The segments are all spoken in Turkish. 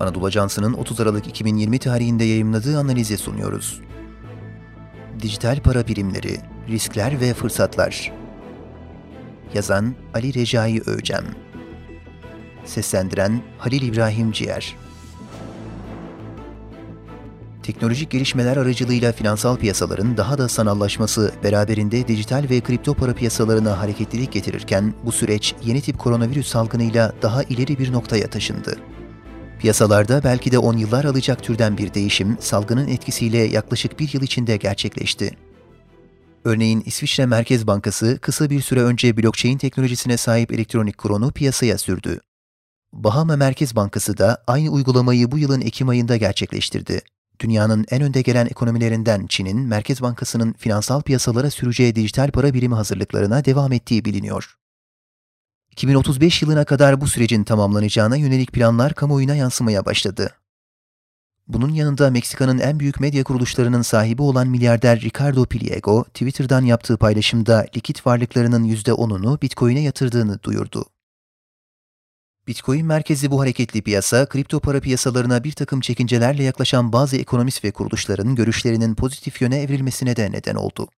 Anadolu Ajansı'nın 30 Aralık 2020 tarihinde yayımladığı analize sunuyoruz. Dijital para birimleri, riskler ve fırsatlar. Yazan Ali Recai Öcem. Seslendiren Halil İbrahim Ciğer. Teknolojik gelişmeler aracılığıyla finansal piyasaların daha da sanallaşması beraberinde dijital ve kripto para piyasalarına hareketlilik getirirken bu süreç yeni tip koronavirüs salgınıyla daha ileri bir noktaya taşındı. Piyasalarda belki de 10 yıllar alacak türden bir değişim salgının etkisiyle yaklaşık bir yıl içinde gerçekleşti. Örneğin İsviçre Merkez Bankası kısa bir süre önce blockchain teknolojisine sahip elektronik kronu piyasaya sürdü. Bahama Merkez Bankası da aynı uygulamayı bu yılın Ekim ayında gerçekleştirdi. Dünyanın en önde gelen ekonomilerinden Çin'in Merkez Bankası'nın finansal piyasalara süreceği dijital para birimi hazırlıklarına devam ettiği biliniyor. 2035 yılına kadar bu sürecin tamamlanacağına yönelik planlar kamuoyuna yansımaya başladı. Bunun yanında Meksika'nın en büyük medya kuruluşlarının sahibi olan milyarder Ricardo Pliego, Twitter'dan yaptığı paylaşımda likit varlıklarının %10'unu Bitcoin'e yatırdığını duyurdu. Bitcoin merkezi bu hareketli piyasa, kripto para piyasalarına bir takım çekincelerle yaklaşan bazı ekonomist ve kuruluşların görüşlerinin pozitif yöne evrilmesine de neden oldu.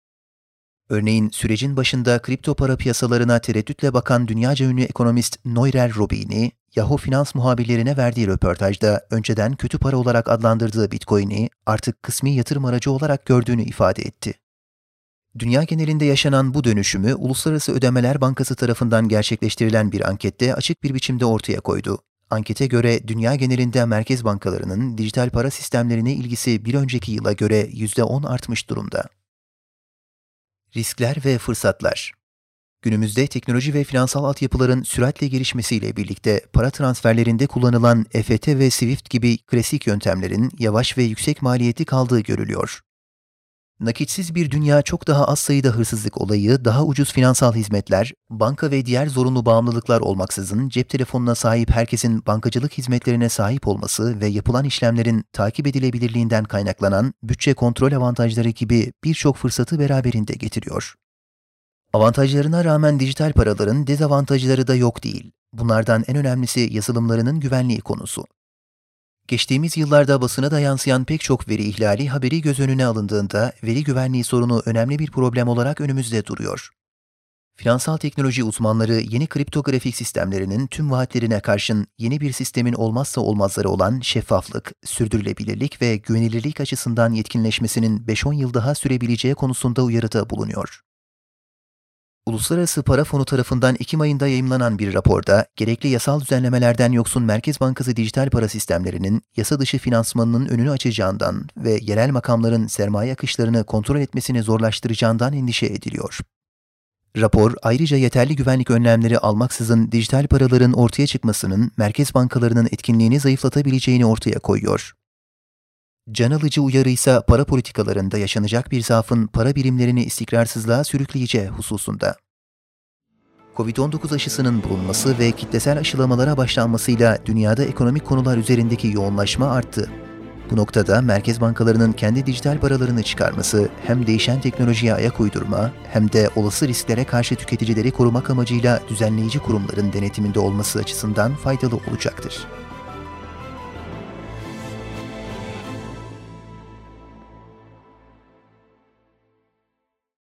Örneğin sürecin başında kripto para piyasalarına tereddütle bakan dünyaca ünlü ekonomist Noirel Robini, Yahoo Finans muhabirlerine verdiği röportajda önceden kötü para olarak adlandırdığı Bitcoin'i artık kısmi yatırım aracı olarak gördüğünü ifade etti. Dünya genelinde yaşanan bu dönüşümü Uluslararası Ödemeler Bankası tarafından gerçekleştirilen bir ankette açık bir biçimde ortaya koydu. Ankete göre dünya genelinde merkez bankalarının dijital para sistemlerine ilgisi bir önceki yıla göre %10 artmış durumda. Riskler ve fırsatlar Günümüzde teknoloji ve finansal altyapıların süratle gelişmesiyle birlikte para transferlerinde kullanılan EFT ve SWIFT gibi klasik yöntemlerin yavaş ve yüksek maliyeti kaldığı görülüyor. Nakitsiz bir dünya çok daha az sayıda hırsızlık olayı, daha ucuz finansal hizmetler, banka ve diğer zorunlu bağımlılıklar olmaksızın cep telefonuna sahip herkesin bankacılık hizmetlerine sahip olması ve yapılan işlemlerin takip edilebilirliğinden kaynaklanan bütçe kontrol avantajları gibi birçok fırsatı beraberinde getiriyor. Avantajlarına rağmen dijital paraların dezavantajları da yok değil. Bunlardan en önemlisi yazılımlarının güvenliği konusu. Geçtiğimiz yıllarda basına da yansıyan pek çok veri ihlali haberi göz önüne alındığında veri güvenliği sorunu önemli bir problem olarak önümüzde duruyor. Finansal teknoloji uzmanları yeni kriptografik sistemlerinin tüm vaatlerine karşın yeni bir sistemin olmazsa olmazları olan şeffaflık, sürdürülebilirlik ve güvenilirlik açısından yetkinleşmesinin 5-10 yıl daha sürebileceği konusunda uyarıda bulunuyor. Uluslararası Para Fonu tarafından Ekim ayında yayımlanan bir raporda, gerekli yasal düzenlemelerden yoksun Merkez Bankası dijital para sistemlerinin yasa dışı finansmanının önünü açacağından ve yerel makamların sermaye akışlarını kontrol etmesini zorlaştıracağından endişe ediliyor. Rapor, ayrıca yeterli güvenlik önlemleri almaksızın dijital paraların ortaya çıkmasının merkez bankalarının etkinliğini zayıflatabileceğini ortaya koyuyor. Can alıcı uyarı ise para politikalarında yaşanacak bir zaafın para birimlerini istikrarsızlığa sürükleyeceği hususunda. Covid-19 aşısının bulunması ve kitlesel aşılamalara başlanmasıyla dünyada ekonomik konular üzerindeki yoğunlaşma arttı. Bu noktada merkez bankalarının kendi dijital paralarını çıkarması hem değişen teknolojiye ayak uydurma hem de olası risklere karşı tüketicileri korumak amacıyla düzenleyici kurumların denetiminde olması açısından faydalı olacaktır.